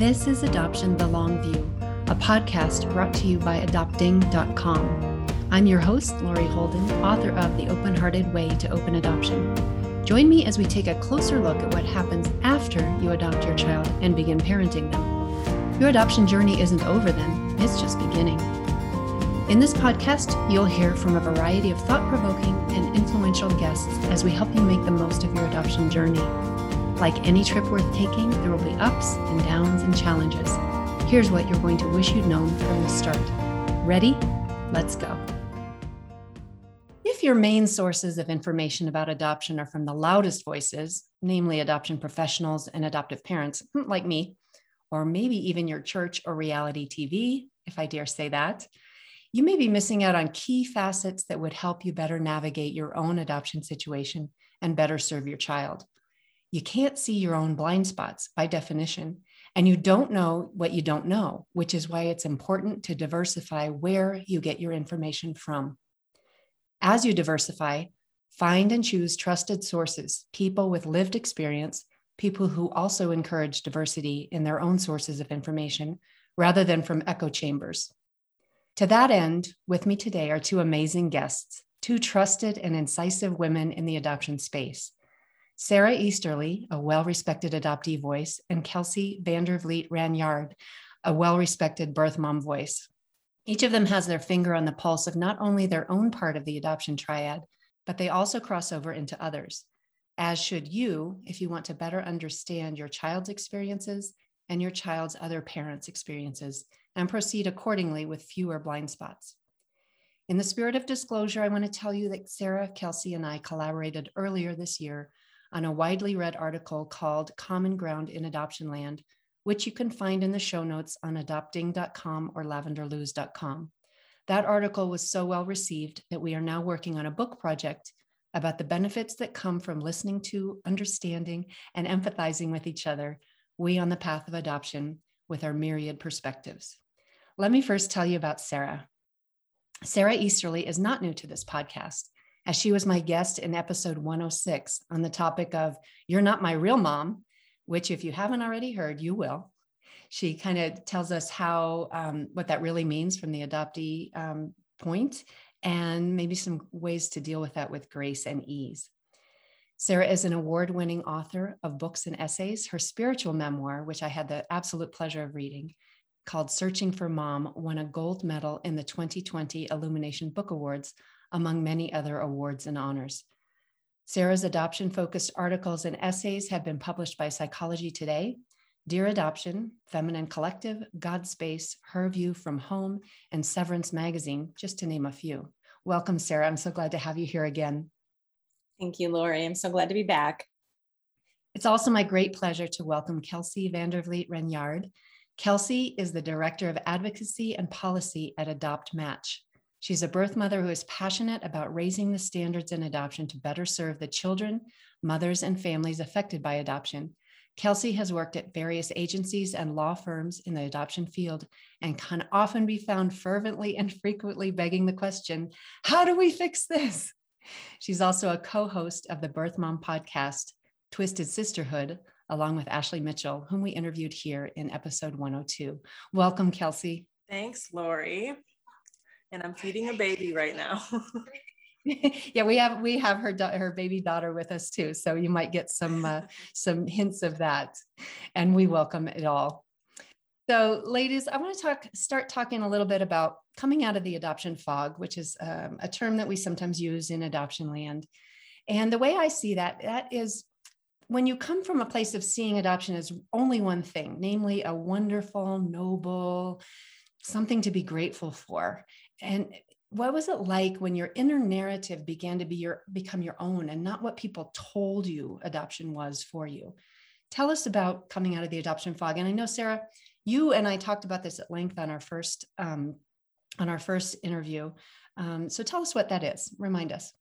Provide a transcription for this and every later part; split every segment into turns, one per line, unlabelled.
This is Adoption the Long View, a podcast brought to you by adopting.com. I'm your host, Lori Holden, author of The Open Hearted Way to Open Adoption. Join me as we take a closer look at what happens after you adopt your child and begin parenting them. Your adoption journey isn't over then, it's just beginning. In this podcast, you'll hear from a variety of thought provoking and influential guests as we help you make the most of your adoption journey. Like any trip worth taking, there will be ups and downs and challenges. Here's what you're going to wish you'd known from the start. Ready? Let's go. If your main sources of information about adoption are from the loudest voices, namely adoption professionals and adoptive parents hmm, like me, or maybe even your church or reality TV, if I dare say that, you may be missing out on key facets that would help you better navigate your own adoption situation and better serve your child you can't see your own blind spots by definition. And you don't know what you don't know, which is why it's important to diversify where you get your information from. As you diversify, find and choose trusted sources, people with lived experience, people who also encourage diversity in their own sources of information, rather than from echo chambers. To that end, with me today are two amazing guests, two trusted and incisive women in the adoption space. Sarah Easterly, a well respected adoptee voice, and Kelsey Vandervliet Ranyard, a well respected birth mom voice. Each of them has their finger on the pulse of not only their own part of the adoption triad, but they also cross over into others, as should you if you want to better understand your child's experiences and your child's other parents' experiences and proceed accordingly with fewer blind spots. In the spirit of disclosure, I want to tell you that Sarah, Kelsey, and I collaborated earlier this year on a widely read article called Common Ground in Adoption Land, which you can find in the show notes on adopting.com or lavenderluz.com. That article was so well received that we are now working on a book project about the benefits that come from listening to, understanding, and empathizing with each other, we on the path of adoption with our myriad perspectives. Let me first tell you about Sarah. Sarah Easterly is not new to this podcast as she was my guest in episode 106 on the topic of You're Not My Real Mom, which, if you haven't already heard, you will. She kind of tells us how, um, what that really means from the adoptee um, point and maybe some ways to deal with that with grace and ease. Sarah is an award winning author of books and essays. Her spiritual memoir, which I had the absolute pleasure of reading, called Searching for Mom, won a gold medal in the 2020 Illumination Book Awards among many other awards and honors. Sarah's adoption focused articles and essays have been published by Psychology Today, Dear Adoption, Feminine Collective, God Space, Her View from Home, and Severance Magazine, just to name a few. Welcome, Sarah. I'm so glad to have you here again.
Thank you, Lori. I'm so glad to be back.
It's also my great pleasure to welcome Kelsey Vandervliet Ranyard. Kelsey is the Director of Advocacy and Policy at Adopt Match. She's a birth mother who is passionate about raising the standards in adoption to better serve the children, mothers, and families affected by adoption. Kelsey has worked at various agencies and law firms in the adoption field and can often be found fervently and frequently begging the question How do we fix this? She's also a co host of the Birth Mom podcast, Twisted Sisterhood, along with Ashley Mitchell, whom we interviewed here in episode 102. Welcome, Kelsey.
Thanks, Lori and I'm feeding a baby right now.
yeah, we have we have her her baby daughter with us too, so you might get some uh, some hints of that, and we welcome it all. So, ladies, I want to talk start talking a little bit about coming out of the adoption fog, which is um, a term that we sometimes use in adoption land. And the way I see that, that is when you come from a place of seeing adoption as only one thing, namely a wonderful, noble, something to be grateful for and what was it like when your inner narrative began to be your become your own and not what people told you adoption was for you? Tell us about coming out of the adoption fog. And i know sarah you and i talked about this at length on our first um, on our first interview. Um, so tell us what that is. Remind us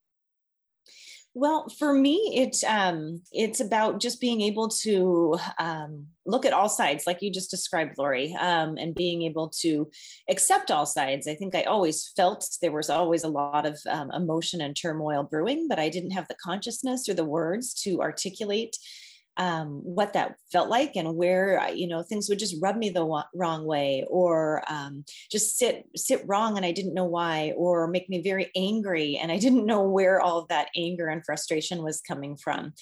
well, for me, it um, it's about just being able to um, look at all sides, like you just described, Lori, um, and being able to accept all sides. I think I always felt there was always a lot of um, emotion and turmoil brewing, but I didn't have the consciousness or the words to articulate um, what that felt like and where you know things would just rub me the wrong way or um, just sit sit wrong and i didn't know why or make me very angry and i didn't know where all of that anger and frustration was coming from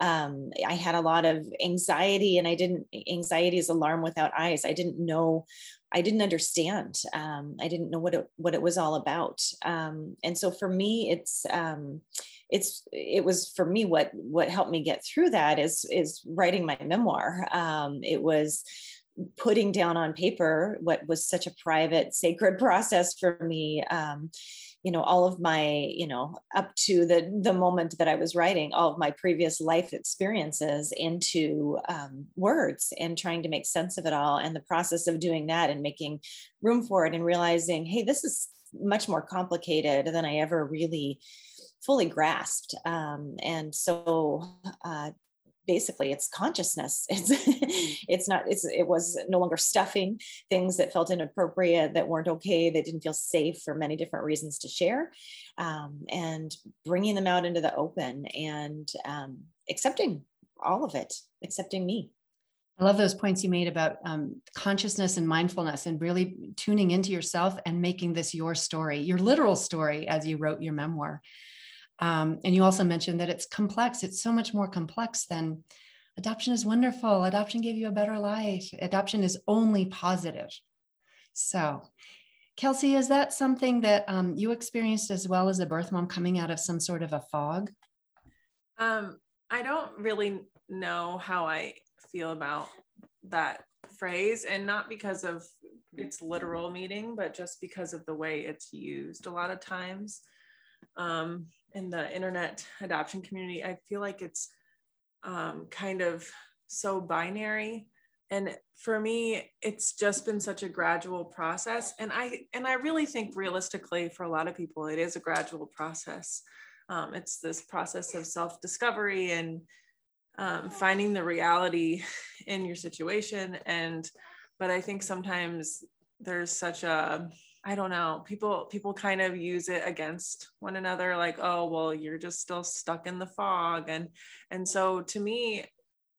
um, i had a lot of anxiety and i didn't anxiety is alarm without eyes i didn't know I didn't understand. Um, I didn't know what it what it was all about. Um, and so for me, it's um, it's it was for me what what helped me get through that is is writing my memoir. Um, it was putting down on paper what was such a private sacred process for me. Um, you know all of my you know up to the the moment that i was writing all of my previous life experiences into um, words and trying to make sense of it all and the process of doing that and making room for it and realizing hey this is much more complicated than i ever really fully grasped. Um, and so uh, basically it's consciousness it's it's not it's it was no longer stuffing things that felt inappropriate that weren't okay that didn't feel safe for many different reasons to share um, and bringing them out into the open and um, accepting all of it accepting me
I love those points you made about um, consciousness and mindfulness and really tuning into yourself and making this your story, your literal story as you wrote your memoir. Um, and you also mentioned that it's complex. It's so much more complex than adoption is wonderful. Adoption gave you a better life. Adoption is only positive. So, Kelsey, is that something that um, you experienced as well as a birth mom coming out of some sort of a fog?
Um, I don't really know how I feel about that phrase, and not because of its literal meaning, but just because of the way it's used a lot of times. Um, in the internet adoption community, I feel like it's um, kind of so binary. And for me, it's just been such a gradual process. And I and I really think realistically for a lot of people, it is a gradual process. Um, it's this process of self-discovery and um, finding the reality in your situation. And but I think sometimes there's such a I don't know. People people kind of use it against one another like, "Oh, well, you're just still stuck in the fog." And and so to me,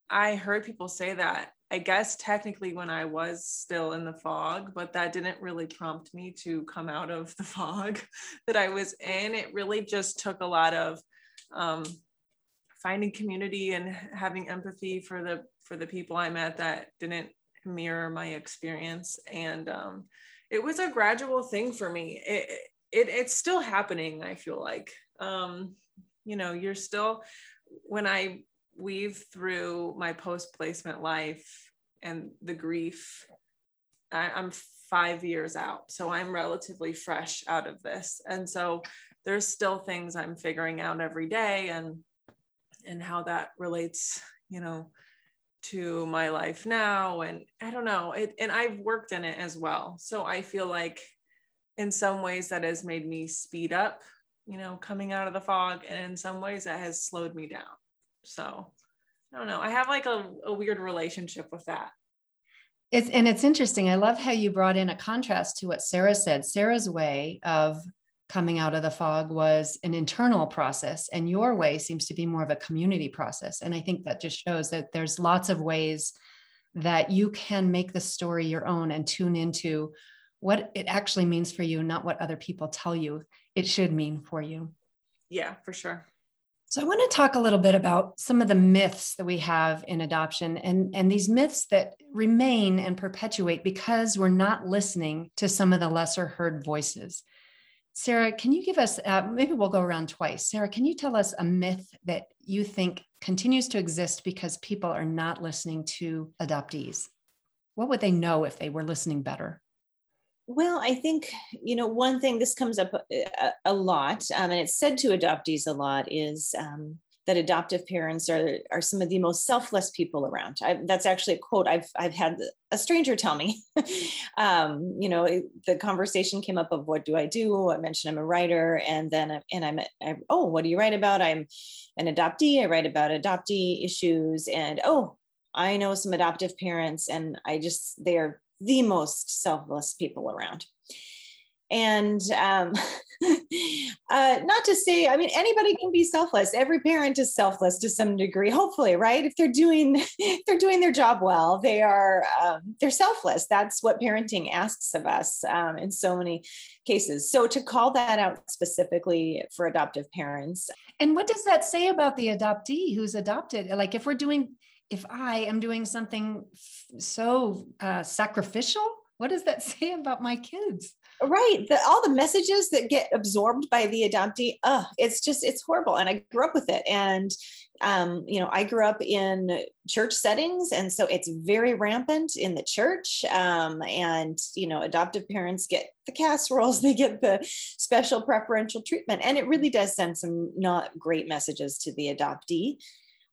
I heard people say that. I guess technically when I was still in the fog, but that didn't really prompt me to come out of the fog that I was in. It really just took a lot of um, finding community and having empathy for the for the people I met that didn't mirror my experience and um, it was a gradual thing for me. It, it it's still happening. I feel like, um, you know, you're still when I weave through my post placement life and the grief. I, I'm five years out, so I'm relatively fresh out of this, and so there's still things I'm figuring out every day, and and how that relates, you know, to my life now and i don't know it, and i've worked in it as well. So i feel like in some ways that has made me speed up you know coming out of the fog and in some ways that has slowed me down. So i don't know i have like a, a weird relationship with that.
It's and it's interesting i love how you brought in a contrast to what sarah said sarah's way of coming out of the fog was an internal process and your way seems to be more of a community process and i think that just shows that there's lots of ways that you can make the story your own and tune into what it actually means for you not what other people tell you it should mean for you
yeah for sure
so I want to talk a little bit about some of the myths that we have in adoption and, and these myths that remain and perpetuate because we're not listening to some of the lesser heard voices. Sarah, can you give us, uh, maybe we'll go around twice. Sarah, can you tell us a myth that you think continues to exist because people are not listening to adoptees? What would they know if they were listening better?
Well, I think, you know, one thing this comes up a, uh, a lot, um, and it's said to adoptees a lot, is um, that adoptive parents are, are some of the most selfless people around. I, that's actually a quote I've, I've had a stranger tell me. um, you know, the conversation came up of what do I do? I mentioned I'm a writer, and then and I'm I, oh, what do you write about? I'm an adoptee. I write about adoptee issues, and oh, I know some adoptive parents, and I just they are the most selfless people around. And um, uh, not to say i mean anybody can be selfless. Every parent is selfless to some degree hopefully right? If they're doing if they're doing their job well they are um, they're selfless. That's what parenting asks of us um, in so many cases. So to call that out specifically for adoptive parents.
And what does that say about the adoptee who's adopted? Like if we're doing if i am doing something so uh, sacrificial what does that say about my kids
right the, all the messages that get absorbed by the adoptee uh, it's just it's horrible and i grew up with it and um, you know i grew up in church settings and so it's very rampant in the church um, and you know adoptive parents get the casseroles they get the special preferential treatment and it really does send some not great messages to the adoptee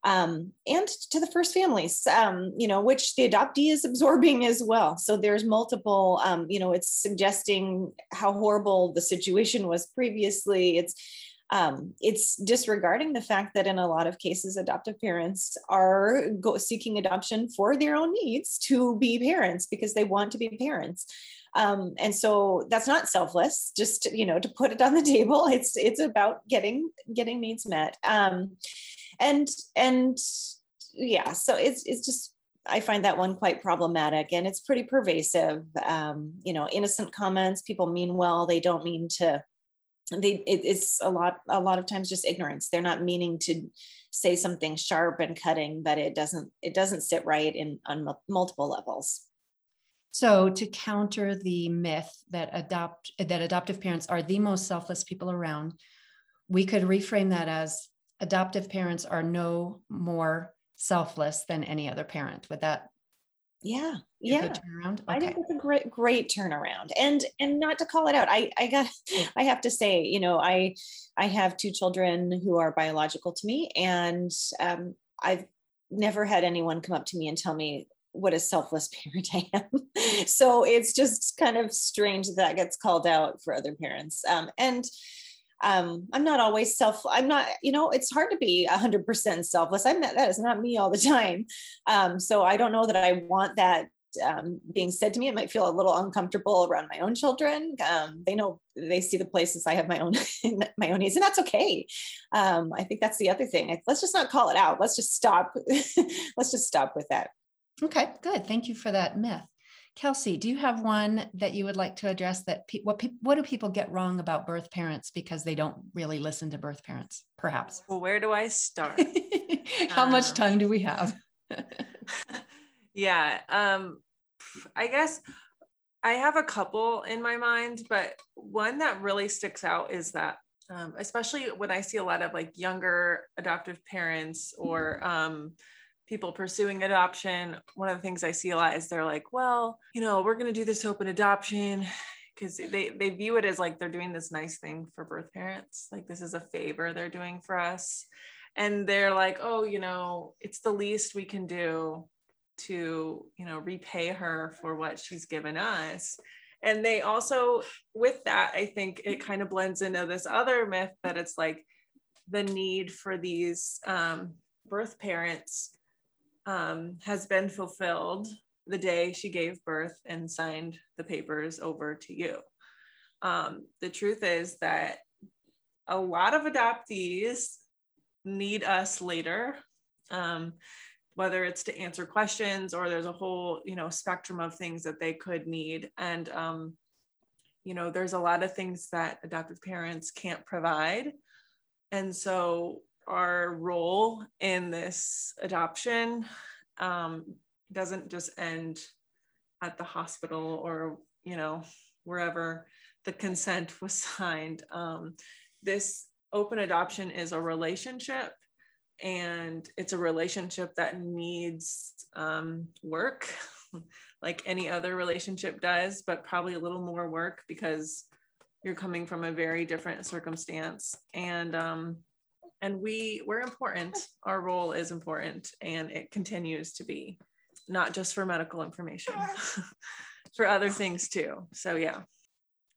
um, and to the first families, um, you know, which the adoptee is absorbing as well. So there's multiple, um, you know, it's suggesting how horrible the situation was previously. It's um, it's disregarding the fact that in a lot of cases, adoptive parents are go- seeking adoption for their own needs to be parents because they want to be parents. Um, and so that's not selfless just you know to put it on the table it's it's about getting getting needs met um, and and yeah so it's it's just I find that one quite problematic and it's pretty pervasive. Um, you know, innocent comments, people mean well, they don't mean to, they, it, it's a lot, a lot of times just ignorance. They're not meaning to say something sharp and cutting, but it doesn't, it doesn't sit right in on multiple levels.
So to counter the myth that adopt, that adoptive parents are the most selfless people around, we could reframe that as adoptive parents are no more selfless than any other parent. Would that
yeah yeah
turnaround?
Okay. i think it's a great great turnaround and and not to call it out i i got i have to say you know i i have two children who are biological to me and um, i've never had anyone come up to me and tell me what a selfless parent i am so it's just kind of strange that, that gets called out for other parents um, and um, I'm not always self, I'm not, you know, it's hard to be a hundred percent selfless. I'm not, that is not me all the time. Um, so I don't know that I want that um, being said to me. It might feel a little uncomfortable around my own children. Um, they know they see the places I have my own my own needs, and that's okay. Um, I think that's the other thing. Let's just not call it out. Let's just stop. Let's just stop with that.
Okay, good. Thank you for that myth. Kelsey, do you have one that you would like to address that pe- what pe- what do people get wrong about birth parents because they don't really listen to birth parents perhaps?
Well, where do I start?
How um, much time do we have?
yeah, um I guess I have a couple in my mind, but one that really sticks out is that um, especially when I see a lot of like younger adoptive parents or um, people pursuing adoption, one of the things I see a lot is they're like, well, you know, we're going to do this open adoption because they, they view it as like they're doing this nice thing for birth parents. Like this is a favor they're doing for us. And they're like, oh, you know, it's the least we can do to, you know, repay her for what she's given us. And they also, with that, I think it kind of blends into this other myth that it's like the need for these um, birth parents um, has been fulfilled the day she gave birth and signed the papers over to you. Um, the truth is that a lot of adoptees need us later, um, whether it's to answer questions or there's a whole you know spectrum of things that they could need. And um, you know, there's a lot of things that adoptive parents can't provide. And so our role in this adoption um, doesn't just end at the hospital or you know wherever the consent was signed. Um, this open adoption is a relationship and it's a relationship that needs um, work like any other relationship does but probably a little more work because you're coming from a very different circumstance. And um, and we we're important. Our role is important and it continues to be not just for medical information for other things too. So yeah.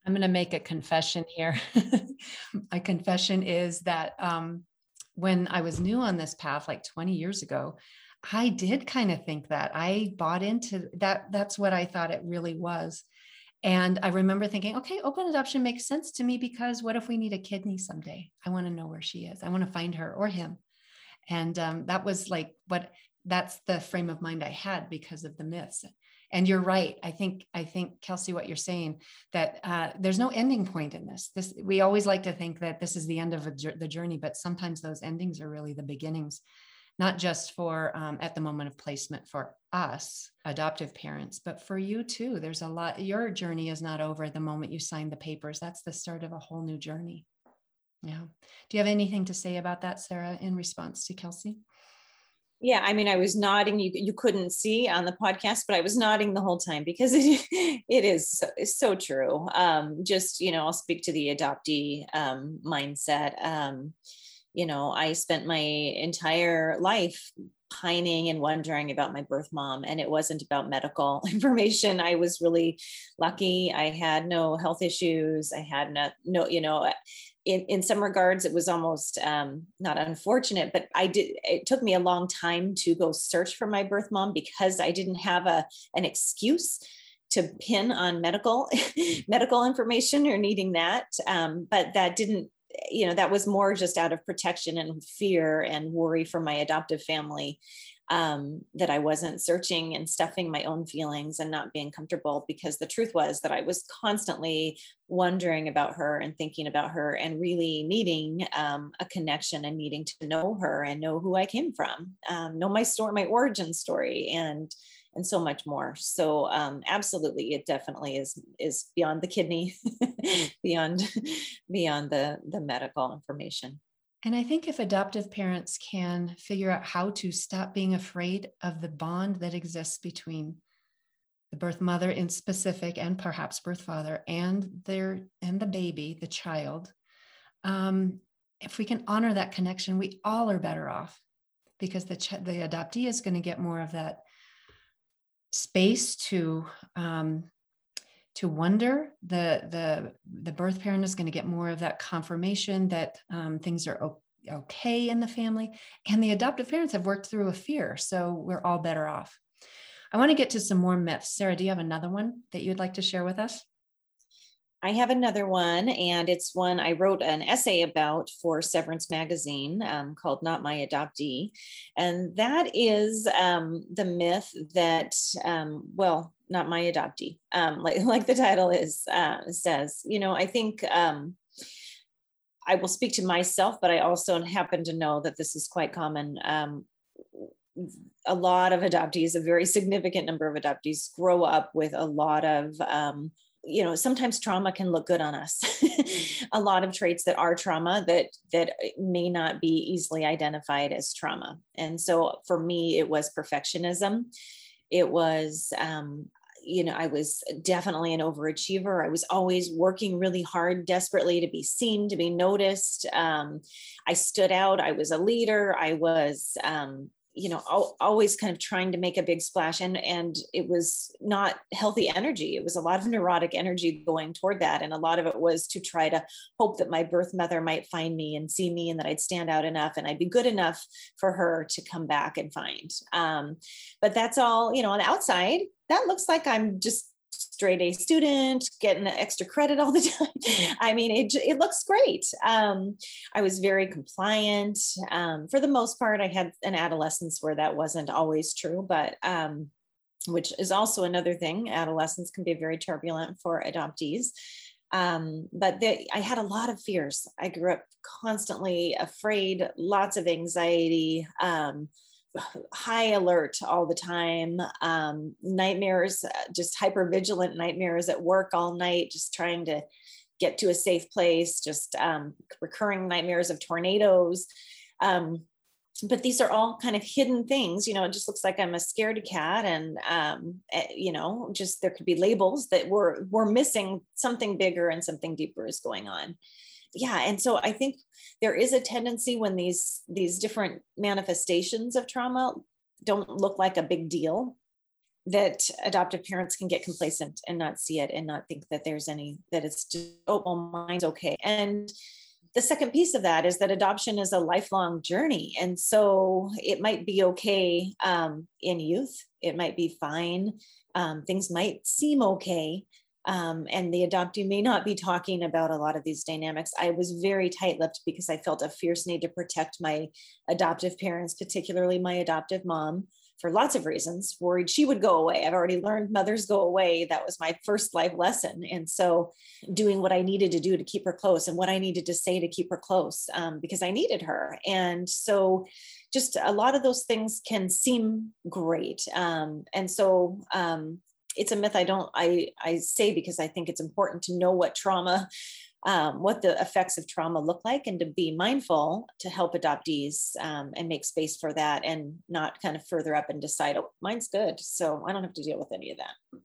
I'm going to make a confession here. My confession is that um, when i was new on this path like 20 years ago i did kind of think that. I bought into that that's what i thought it really was And I remember thinking, okay, open adoption makes sense to me because what if we need a kidney someday? I want to know where she is. I want to find her or him. And um, that was like what that's the frame of mind I had because of the myths. And you're right. I think I think Kelsey, what you're saying that uh, there's no ending point in this. This we always like to think that this is the end of a, the journey, but sometimes those endings are really the beginnings not just for um, at the moment of placement for us adoptive parents but for you too. There's a lot your journey is not over the moment you sign the papers. That's the start of a whole new journey. Yeah. Do you have anything to say about that sarah in response to kelsey?
Yeah i mean i was nodding. You you couldn't see on the podcast but i was nodding the whole time because it, it is so, so true. Um, just you know i'll speak to the adoptee um, mindset. Um, you know, I spent my entire life pining and wondering about my birth mom and it wasn't about medical information. I was really lucky. I had no health issues. I had no, no you know in, in some regards it was almost um, not unfortunate but i did it took me a long time to go search for my birth mom because i didn't have a an excuse to pin on medical medical information or needing that. Um, but that didn't you know that was more just out of protection and fear and worry for my adoptive family um, that I wasn't searching and stuffing my own feelings and not being comfortable because the truth was that I was constantly wondering about her and thinking about her and really needing um, a connection and needing to know her and know who I came from, um, know my story, my origin story, and and so much more. So um, absolutely, it definitely is is beyond the kidney, beyond beyond the the medical information.
And I think if adoptive parents can figure out how to stop being afraid of the bond that exists between the birth mother in specific and perhaps birth father and their and the baby, the child, um, if we can honor that connection, we all are better off because the ch- the adoptee is going to get more of that space to um, to wonder. The the the birth parent is going to get more of that confirmation that um, things are okay in the family, and the adoptive parents have worked through a fear, so we're all better off. I want to get to some more myths. Sarah, do you have another one that you'd like to share with us?
I have another one, and it's one I wrote an essay about for Severance Magazine um, called Not My Adoptee. And that is um, the myth that, um, well, not my adoptee, um, like, like the title is uh, says. You know, I think um, I will speak to myself, but I also happen to know that this is quite common um, a lot of adoptees, a very significant number of adoptees, grow up with a lot of um, you know sometimes trauma can look good on us. A lot of traits that are trauma that that may not be easily identified as trauma. And so for me it was perfectionism. It was um, you know i was definitely an overachiever. I was always working really hard desperately to be seen to be noticed. Um, i stood out. I was a leader. I was um, you know always kind of trying to make a big splash and and it was not healthy energy. It was a lot of neurotic energy going toward that and a lot of it was to try to hope that my birth mother might find me and see me and that i'd stand out enough and i'd be good enough for her to come back and find. Um, but that's all you know on the outside that looks like i'm just straight A student, getting extra credit all the time. I mean, it, it looks great. Um, I was very compliant. Um, for the most part, I had an adolescence where that wasn't always true, but um, which is also another thing. Adolescence can be very turbulent for adoptees. Um, but they, I had a lot of fears. I grew up constantly afraid, lots of anxiety. High alert all the time. Um, nightmares uh, just hyper vigilant nightmares at work all night just trying to get to a safe place just um, recurring nightmares of tornadoes. Um, but these are all kind of hidden things you know it just looks like i'm a scaredy cat and um, eh, you know just there could be labels that we're we're missing something bigger and something deeper is going on yeah and so i think there is a tendency when these these different manifestations of trauma don't look like a big deal that adoptive parents can get complacent and not see it and not think that there's any that it's just oh well mine's okay. And the second piece of that is that adoption is a lifelong journey. And so it might be okay um, in youth. It might be fine. Um, things might seem okay um, and the adoptee may not be talking about a lot of these dynamics. I was very tight lipped because I felt a fierce need to protect my adoptive parents, particularly my adoptive mom, for lots of reasons. Worried she would go away. I've already learned mothers go away. That was my first life lesson. And so, doing what I needed to do to keep her close and what I needed to say to keep her close um, because I needed her. And so, just a lot of those things can seem great. Um, and so, um, it's a myth I don't I I say because I think it's important to know what trauma um, what the effects of trauma look like and to be mindful to help adoptees um, and make space for that and not kind of further up and decide oh mine's good so I don't have to deal with any of that.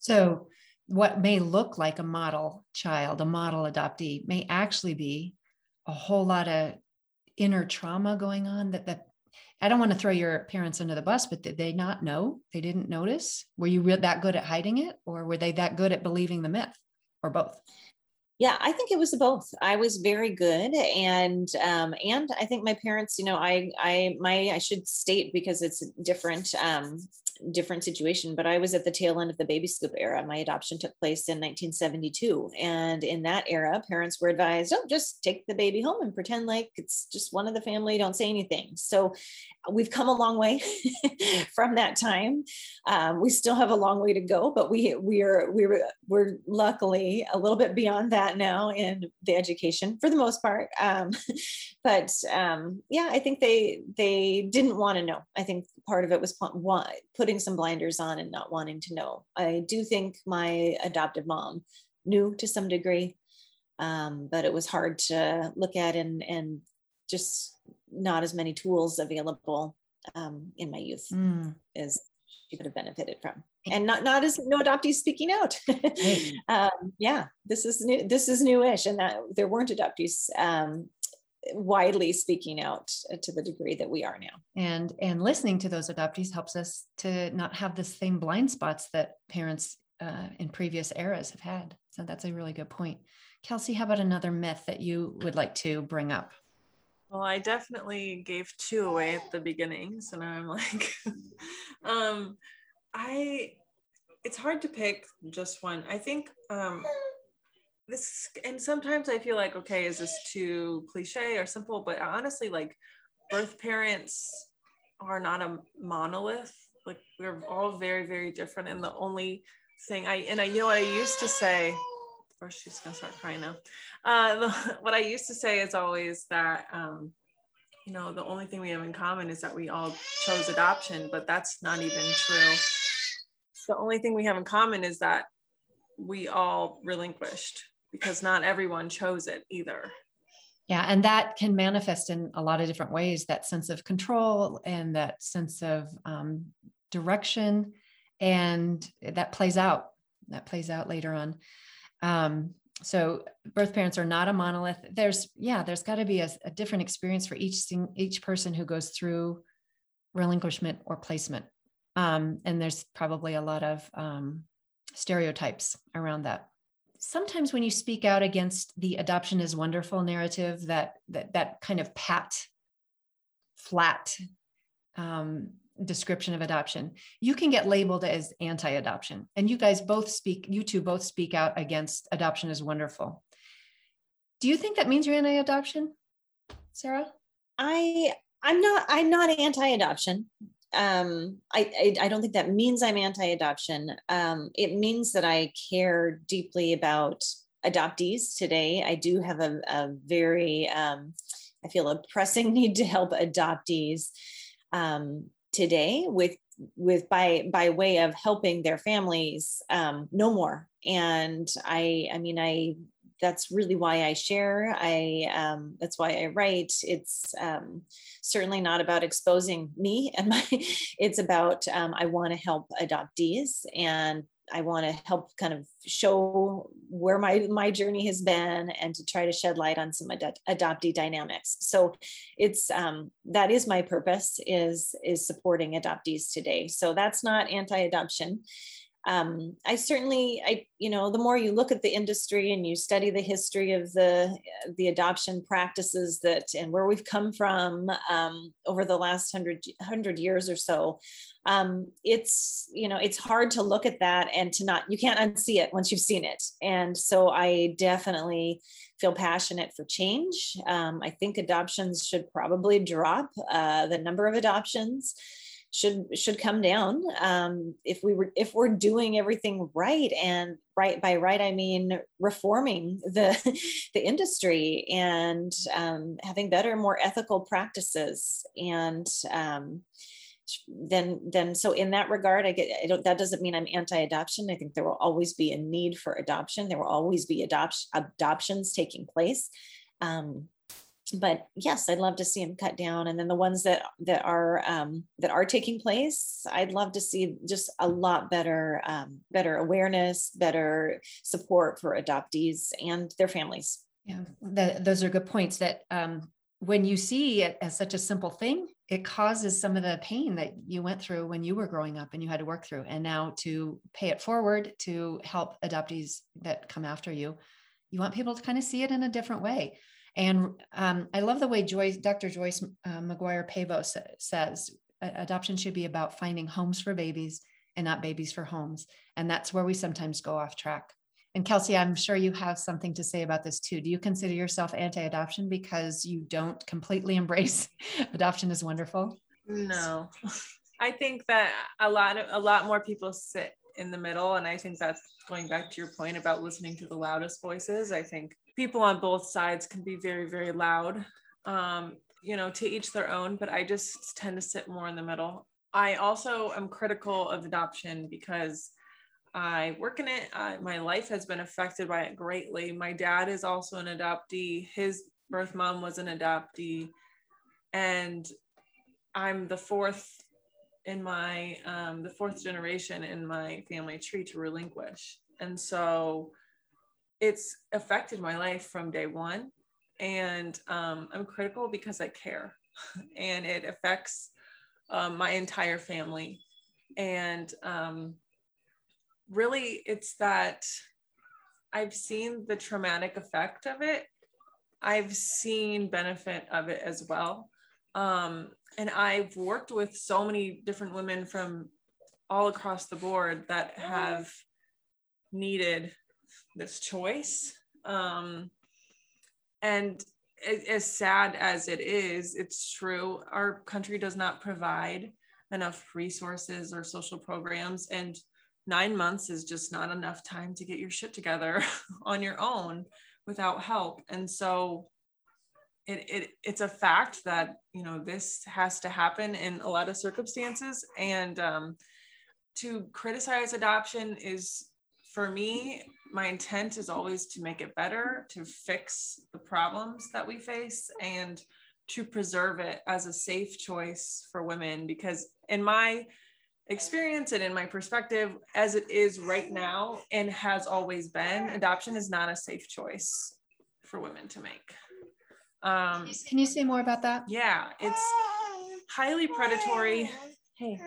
So what may look like a model child a model adoptee may actually be a whole lot of inner trauma going on that that I don't want to throw your parents under the bus, but did they not know? They didn't notice? Were you that good at hiding it, or were they that good at believing the myth, or both?
Yeah, I think it was both. I was very good, and um, and I think my parents, you know, I I my I should state because it's different. Um, different situation, but I was at the tail end of the baby scoop era. My adoption took place in 1972. And in that era, parents were advised, oh, just take the baby home and pretend like it's just one of the family, don't say anything. So we've come a long way from that time. Um, we still have a long way to go, but we we are we're we're luckily a little bit beyond that now in the education for the most part. Um, but um, yeah, I think they they didn't want to know. I think part of it was putting some blinders on and not wanting to know. I do think my adoptive mom knew to some degree, um, but it was hard to look at and and just not as many tools available um, in my youth mm. as she could have benefited from and not not as no adoptees speaking out um, yeah this is new this is newish and that there weren't adoptees um, widely speaking out to the degree that we are now.
And and listening to those adoptees helps us to not have the same blind spots that parents uh, in previous eras have had. So that's a really good point. Kelsey how about another myth that you would like to bring up?
Well i definitely gave two away at the beginning so now i'm like um i it's hard to pick just one. I think um this and sometimes i feel like okay is this too cliche or simple? But honestly like birth parents are not a monolith. Like we're all very very different. And the only thing i and i you know what i used to say or she's gonna start crying now. Uh, the, what i used to say is always that um, you know the only thing we have in common is that we all chose adoption but that's not even true. The only thing we have in common is that we all relinquished because not everyone chose it either.
Yeah, and that can manifest in a lot of different ways that sense of control and that sense of um, direction. And that plays out. That plays out later on. Um, so birth parents are not a monolith. There's, yeah, there's got to be a, a, different experience for each each person who goes through relinquishment or placement. Um, and there's probably a lot of um, stereotypes around that sometimes when you speak out against the adoption is wonderful narrative, that that that kind of pat, flat um, description of adoption, you can get labeled as anti-adoption. And you guys both speak, you two both speak out against adoption is wonderful. Do you think that means you're anti-adoption, Sarah?
I I'm not I'm not anti-adoption um, I, I, I don't think that means I'm anti-adoption. Um, it means that I care deeply about adoptees today. I do have a, a very um, I feel a pressing need to help adoptees um, today with with by by way of helping their families um, know more. And I I mean I that's really why I share. I um, that's why I write. It's um, certainly not about exposing me and my. It's about um, I want to help adoptees and I want to help kind of show where my my journey has been and to try to shed light on some ad- adoptee dynamics. So it's um, that is my purpose is is supporting adoptees today. So that's not anti-adoption. Um, I certainly, I you know, the more you look at the industry and you study the history of the the adoption practices that and where we've come from um, over the last hundred hundred years or so, um, it's you know it's hard to look at that and to not you can't unsee it once you've seen it. And so I definitely feel passionate for change. Um, I think adoptions should probably drop uh, the number of adoptions should should come down um, if we were if we're doing everything right and right by right i mean reforming the the industry and um, having better more ethical practices and um, then then so in that regard i get i don't that doesn't mean i'm anti-adoption. I think there will always be a need for adoption. There will always be adoption adoptions taking place. Um, but yes, I'd love to see them cut down. And then the ones that that are um, that are taking place, I'd love to see just a lot better um, better awareness, better support for adoptees and their families.
Yeah, that, those are good points. That um, when you see it as such a simple thing, it causes some of the pain that you went through when you were growing up and you had to work through. And now to pay it forward to help adoptees that come after you, you want people to kind of see it in a different way. And um, I love the way Joyce, Dr. Joyce uh, Maguire Pavao says adoption should be about finding homes for babies and not babies for homes. And that's where we sometimes go off track. And Kelsey, I'm sure you have something to say about this too. Do you consider yourself anti adoption because you don't completely embrace adoption is wonderful?
No. I think that a lot of a lot more people sit in the middle and I think that's going back to your point about listening to the loudest voices. I think people on both sides can be very very loud um, you know to each their own but i just tend to sit more in the middle. I also am critical of adoption because i work in it. Uh, my life has been affected by it greatly. My dad is also an adoptee. His birth mom was an adoptee. And i'm the fourth in my um, the fourth generation in my family tree to relinquish. And so it's affected my life from day one and um, i'm critical because i care and it affects um, my entire family and um, really it's that i've seen the traumatic effect of it. I've seen benefit of it as well. Um, and i've worked with so many different women from all across the board that have needed this choice. Um, and as sad as it is, it's true. Our country does not provide enough resources or social programs, and nine months is just not enough time to get your shit together on your own without help. And so it, it it's a fact that you know this has to happen in a lot of circumstances and um, to criticize adoption is for me my intent is always to make it better, to fix the problems that we face, and to preserve it as a safe choice for women. Because, in my experience and in my perspective, as it is right now and has always been, adoption is not a safe choice for women to make.
Um, Can you say more about that?
Yeah, it's highly predatory. Hey.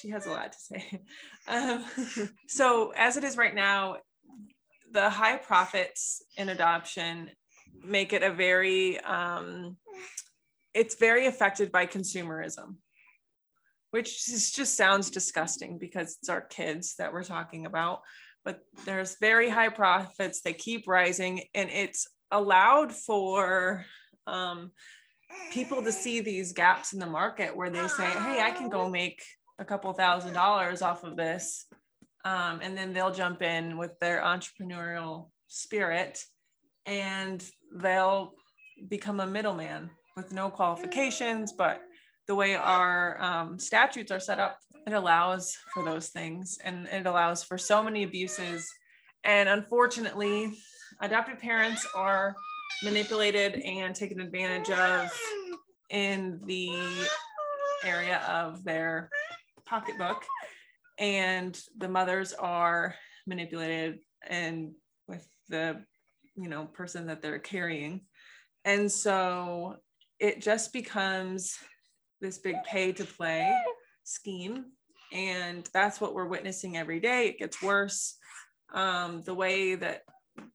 She has a lot to say. Um, so, as it is right now, the high profits in adoption make it a very, um, it's very affected by consumerism, which is, just sounds disgusting because it's our kids that we're talking about. But there's very high profits, they keep rising, and it's allowed for um, people to see these gaps in the market where they say, hey, I can go make a couple thousand dollars off of this. Um, and then they'll jump in with their entrepreneurial spirit and they'll become a middleman with no qualifications. But the way our um, statutes are set up, it allows for those things and it allows for so many abuses. And unfortunately, adoptive parents are manipulated and taken advantage of in the area of their pocketbook and the mothers are manipulated and with the you know person that they're carrying and so it just becomes this big pay to play scheme And that's what we're witnessing every day. It gets worse. Um, the way that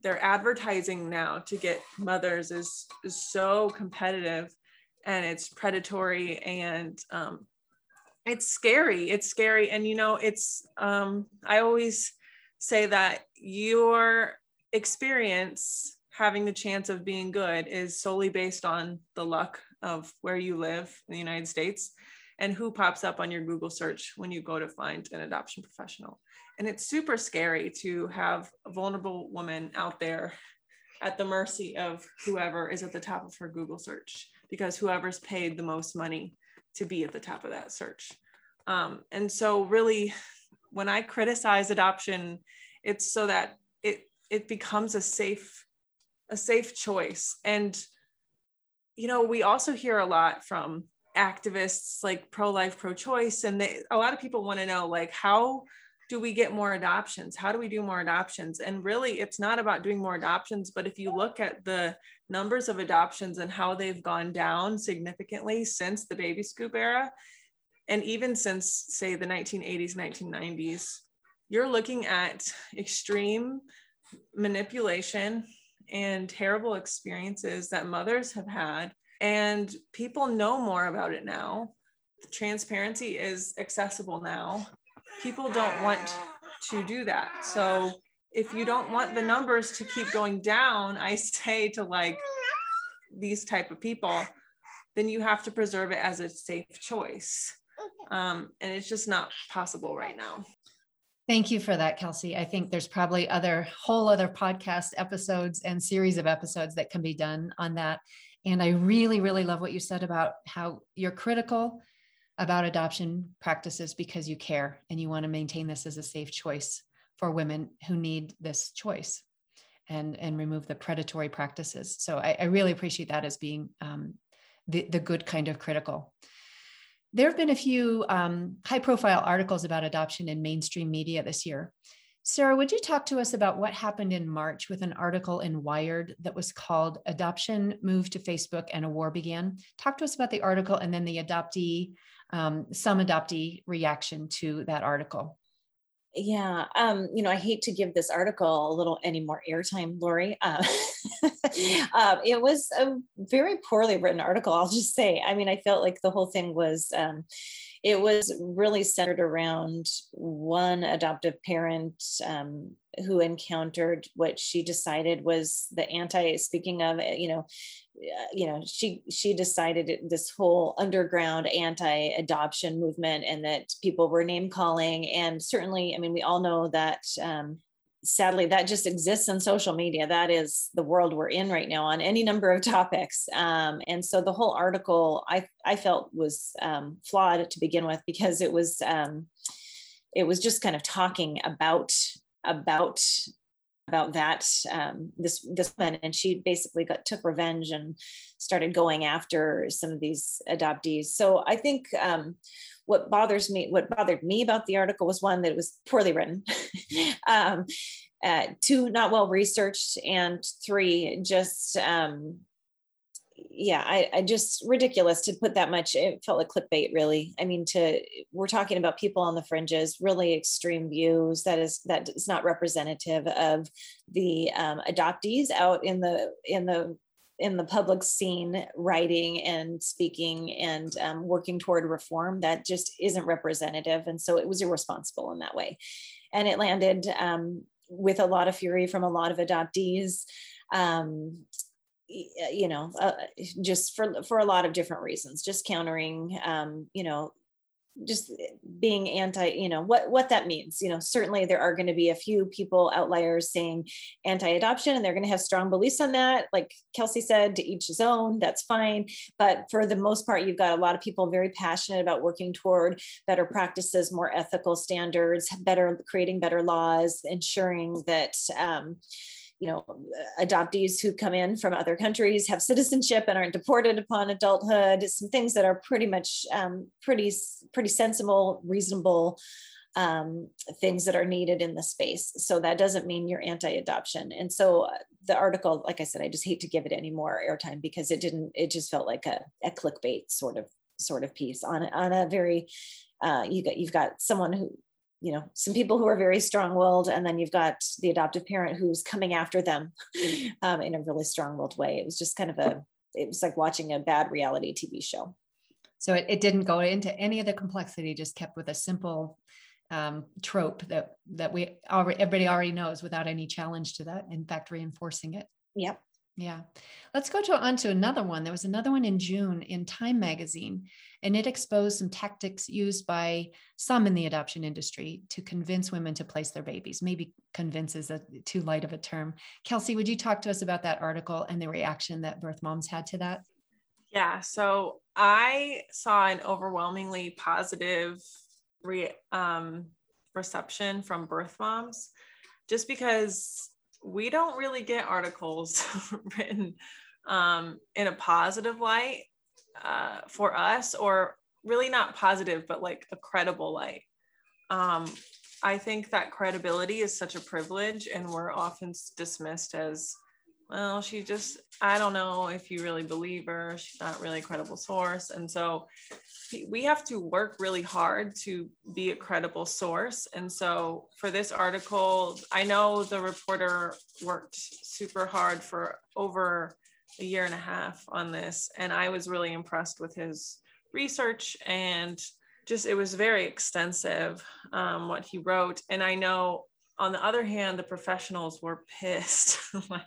they're advertising now to get mothers is, is so competitive and it's predatory and um, it's scary. It's scary. And, you know, it's, um, I always say that your experience having the chance of being good is solely based on the luck of where you live in the United States and who pops up on your Google search when you go to find an adoption professional. And it's super scary to have a vulnerable woman out there at the mercy of whoever is at the top of her Google search because whoever's paid the most money to be at the top of that search. Um, and so, really, when I criticize adoption, it's so that it it becomes a safe a safe choice. And you know, we also hear a lot from activists like pro-life, pro-choice, and they, a lot of people want to know like how do we get more adoptions? How do we do more adoptions? And really, it's not about doing more adoptions, but if you look at the numbers of adoptions and how they've gone down significantly since the baby scoop era, and even since, say, the 1980s, 1990s, you're looking at extreme manipulation and terrible experiences that mothers have had. And people know more about it now. Transparency is accessible now people don't want to do that. So if you don't want the numbers to keep going down, I say to like these type of people, then you have to preserve it as a safe choice. Um, and it's just not possible right now.
Thank you for that, Kelsey. I think there's probably other whole other podcast episodes and series of episodes that can be done on that. And I really, really love what you said about how you're critical about adoption practices because you care and you want to maintain this as a safe choice for women who need this choice and and remove the predatory practices. So i, I really appreciate that as being um, the, the good kind of critical. There have been a few um, high profile articles about adoption in mainstream media this year. Sarah would you talk to us about what happened in march with an article in wired that was called adoption moved to facebook and a war began? Talk to us about the article and then the adoptee um, some adoptee reaction to that article.
Yeah, um, you know, I hate to give this article a little any more airtime, Lori. Uh, uh, it was a very poorly written article. I'll just say. I mean, I felt like the whole thing was. Um, it was really centered around one adoptive parent um, who encountered what she decided was the anti speaking of you know you know she she decided this whole underground anti-adoption movement and that people were name calling. And certainly i mean we all know that um, sadly that just exists on social media. That is the world we're in right now on any number of topics. Um, and so the whole article i i felt was um, flawed to begin with because it was um, it was just kind of talking about about about that um, this this woman and she basically got took revenge and started going after some of these adoptees. So i think um, what bothers me what bothered me about the article was one that it was poorly written. Um, uh, two not well researched and three just um, yeah, I, I just ridiculous to put that much. It felt like clickbait, really. I mean, to we're talking about people on the fringes, really extreme views. That is that is not representative of the um, adoptees out in the in the in the public scene, writing and speaking and um, working toward reform. That just isn't representative, and so it was irresponsible in that way. And it landed um, with a lot of fury from a lot of adoptees. Um, you know uh, just for for a lot of different reasons just countering um you know just being anti you know what what that means you know certainly there are going to be a few people outliers saying anti-adoption and they're going to have strong beliefs on that like kelsey said to each his own that's fine but for the most part you've got a lot of people very passionate about working toward better practices more ethical standards better creating better laws ensuring that um, you know adoptees who come in from other countries have citizenship and aren't deported upon adulthood some things that are pretty much um, pretty pretty sensible reasonable um, things that are needed in the space. So that doesn't mean you're anti-adoption. And so uh, the article like i said i just hate to give it any more airtime because it didn't it just felt like a, a clickbait sort of sort of piece on on a very uh, you got you've got someone who you know some people who are very strong-willed and then you've got the adoptive parent who's coming after them um, in a really strong-willed way. It was just kind of a it was like watching a bad reality tv show.
So it, it didn't go into any of the complexity just kept with a simple um, trope that that we already everybody already knows without any challenge to that in fact reinforcing it.
Yep
yeah. Let's go to on to another one. There was another one in June in Time magazine, and it exposed some tactics used by some in the adoption industry to convince women to place their babies. Maybe convince is a too light of a term. Kelsey, would you talk to us about that article and the reaction that birth moms had to that?
Yeah. So I saw an overwhelmingly positive re- um, reception from birth moms just because we don't really get articles written um, in a positive light uh, for us, or really not positive, but like a credible light. Um, I think that credibility is such a privilege, and we're often dismissed as, well, she just, I don't know if you really believe her. She's not really a credible source. And so we have to work really hard to be a credible source. And so for this article, I know the reporter worked super hard for over a year and a half on this. And I was really impressed with his research and just it was very extensive um, what he wrote. And I know on the other hand, the professionals were pissed. like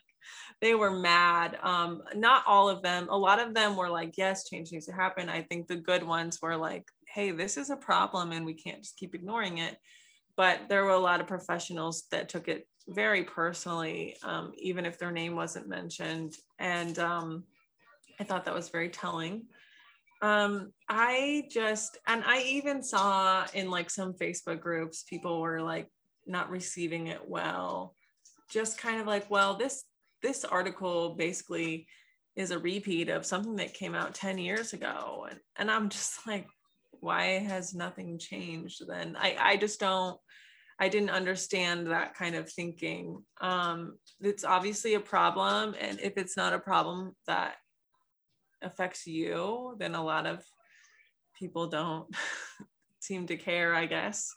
they were mad. Um, not all of them. A lot of them were like, yes, change needs to happen. I think the good ones were like, hey, this is a problem and we can't just keep ignoring it. But there were a lot of professionals that took it very personally, um, even if their name wasn't mentioned. And um, I thought that was very telling. Um, I just, and I even saw in like some Facebook groups, people were like not receiving it well just kind of like well this this article basically is a repeat of something that came out 10 years ago. And, and I'm just like, why has nothing changed then? I, I just don't, I didn't understand that kind of thinking. Um, it's obviously a problem. And if it's not a problem that affects you, then a lot of people don't seem to care, I guess,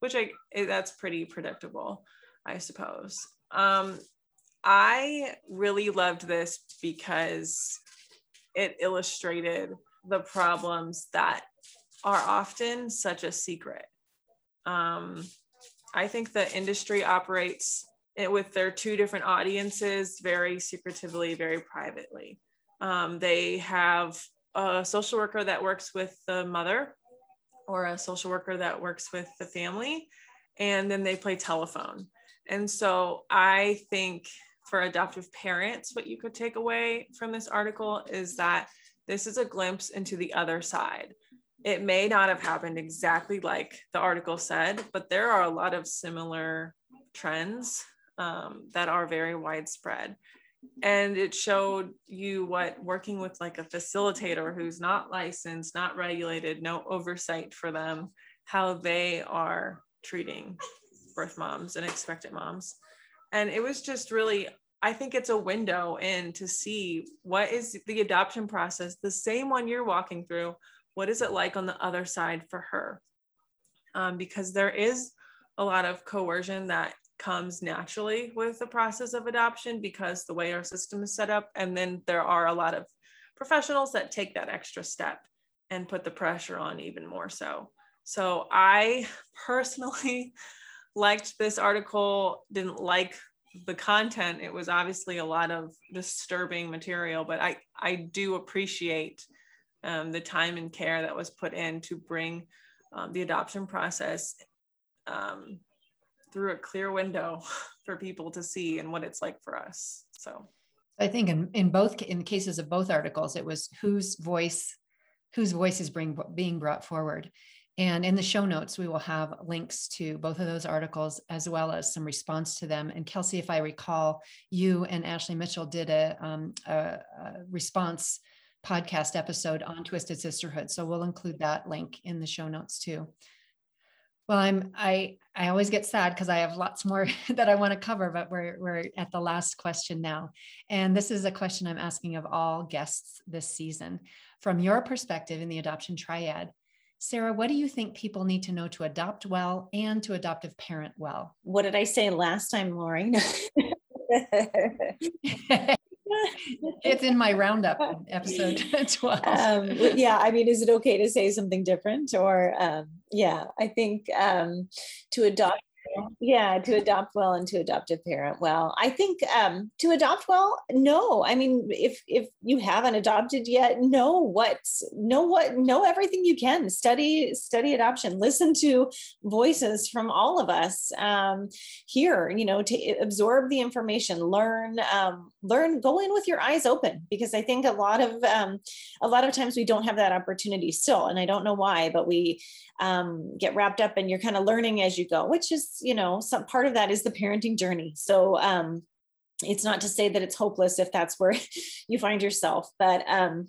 which I, that's pretty predictable, I suppose. Um, I really loved this because it illustrated the problems that are often such a secret. Um, I think the industry operates it with their two different audiences very secretively, very privately. Um, they have a social worker that works with the mother or a social worker that works with the family, and then they play telephone. And so I think for adoptive parents, what you could take away from this article is that this is a glimpse into the other side. It may not have happened exactly like the article said, but there are a lot of similar trends um, that are very widespread. And it showed you what working with like a facilitator who's not licensed, not regulated, no oversight for them, how they are treating birth moms and expectant moms and it was just really i think it's a window in to see what is the adoption process the same one you're walking through what is it like on the other side for her? Um, because there is a lot of coercion that comes naturally with the process of adoption because the way our system is set up. And then there are a lot of professionals that take that extra step and put the pressure on even more so. So i personally liked this article, didn't like the content. It was obviously a lot of disturbing material, but I, I do appreciate um, the time and care that was put in to bring um, the adoption process um, through a clear window for people to see and what it's like for us. So
I think in, in both in the cases of both articles, it was whose voice whose voice is bring, being brought forward. And in the show notes, we will have links to both of those articles as well as some response to them. And Kelsey, if I recall, you and Ashley Mitchell did a, um, a, a response podcast episode on Twisted Sisterhood. So we'll include that link in the show notes too. Well, I'm I I always get sad because I have lots more that I want to cover, but we're we're at the last question now. And this is a question I'm asking of all guests this season. From your perspective in the adoption triad, Sarah, what do you think people need to know to adopt well and to adoptive parent well?
What did I say last time, Lori?
it's in my roundup episode 12 um,
yeah i mean is it okay to say something different or um, yeah i think um, to adopt yeah to adopt well and to adopt a parent well. I think um to adopt well no. I mean if if you haven't adopted yet know what know what know everything you can. Study study adoption. Listen to voices from all of us um here you know to absorb the information. Learn um learn go in with your eyes open because i think a lot of um a lot of times we don't have that opportunity still and i don't know why but we um, get wrapped up and you're kind of learning as you go, which is, you know, some part of that is the parenting journey. So um, it's not to say that it's hopeless if that's where you find yourself, but um,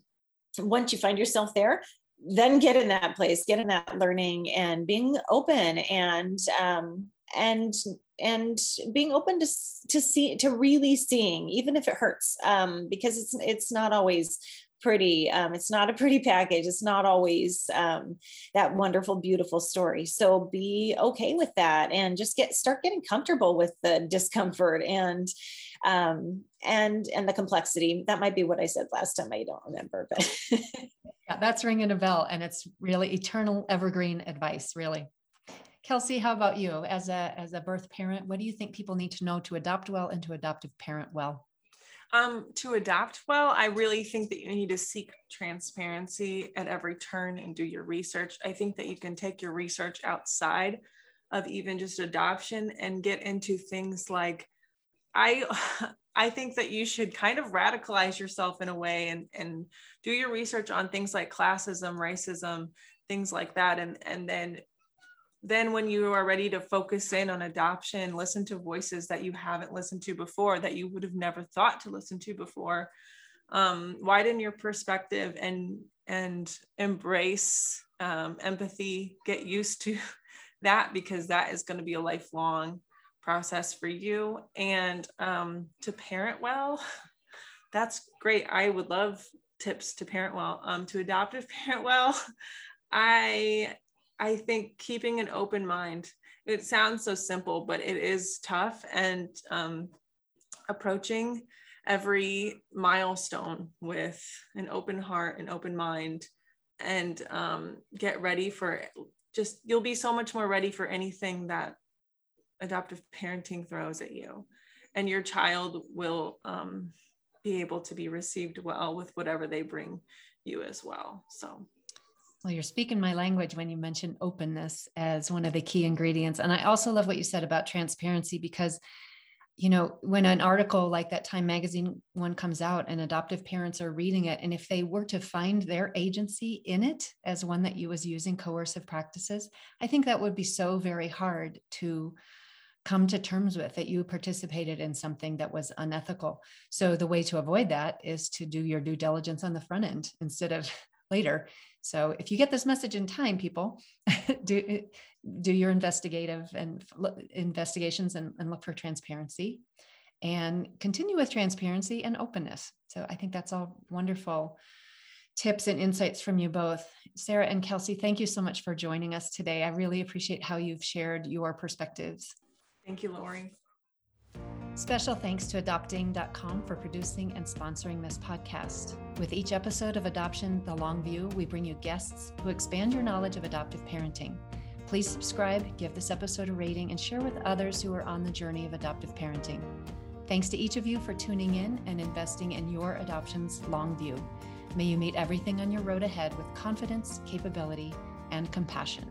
once you find yourself there, then get in that place, get in that learning and being open and um, and and being open to to see to really seeing even if it hurts um, because it's it's not always pretty. Um, it's not a pretty package. It's not always um, that wonderful, beautiful story. So be okay with that and just get start getting comfortable with the discomfort and um, and and the complexity. That might be what I said last time. I don't remember, but
yeah, that's ringing a bell, and it's really eternal, evergreen advice. Really. Kelsey, how about you as a as a birth parent? What do you think people need to know to adopt well and to adoptive parent well?
Um, to adapt well, I really think that you need to seek transparency at every turn and do your research. I think that you can take your research outside of even just adoption and get into things like I I think that you should kind of radicalize yourself in a way and and do your research on things like classism, racism, things like that and and then then when you are ready to focus in on adoption listen to voices that you haven't listened to before that you would have never thought to listen to before. Um, widen your perspective and and embrace um, empathy. Get used to that because that is going to be a lifelong process for you. And um, to parent well that's great. I would love tips to parent well. Um, to adoptive parent well i I think keeping an open mind, it sounds so simple, but it is tough and um, approaching every milestone with an open heart, an open mind, and um, get ready for just, you'll be so much more ready for anything that adoptive parenting throws at you. And your child will um, be able to be received well with whatever they bring you as well. So
well, you're speaking my language when you mention openness as one of the key ingredients. And I also love what you said about transparency because, you know, when an article like that Time Magazine one comes out and adoptive parents are reading it, and if they were to find their agency in it as one that you was using coercive practices, I think that would be so very hard to come to terms with that you participated in something that was unethical. So the way to avoid that is to do your due diligence on the front end instead of later so if you get this message in time, people, do do your investigative and investigations and, and look for transparency and continue with transparency and openness. So I think that's all wonderful tips and insights from you both. Sarah and Kelsey, thank you so much for joining us today. I really appreciate how you've shared your perspectives.
Thank you, Lori.
Special thanks to adopting.com for producing and sponsoring this podcast. With each episode of Adoption The Long View, we bring you guests who expand your knowledge of adoptive parenting. Please subscribe, give this episode a rating, and share with others who are on the journey of adoptive parenting. Thanks to each of you for tuning in and investing in your adoption's long view. May you meet everything on your road ahead with confidence, capability, and compassion.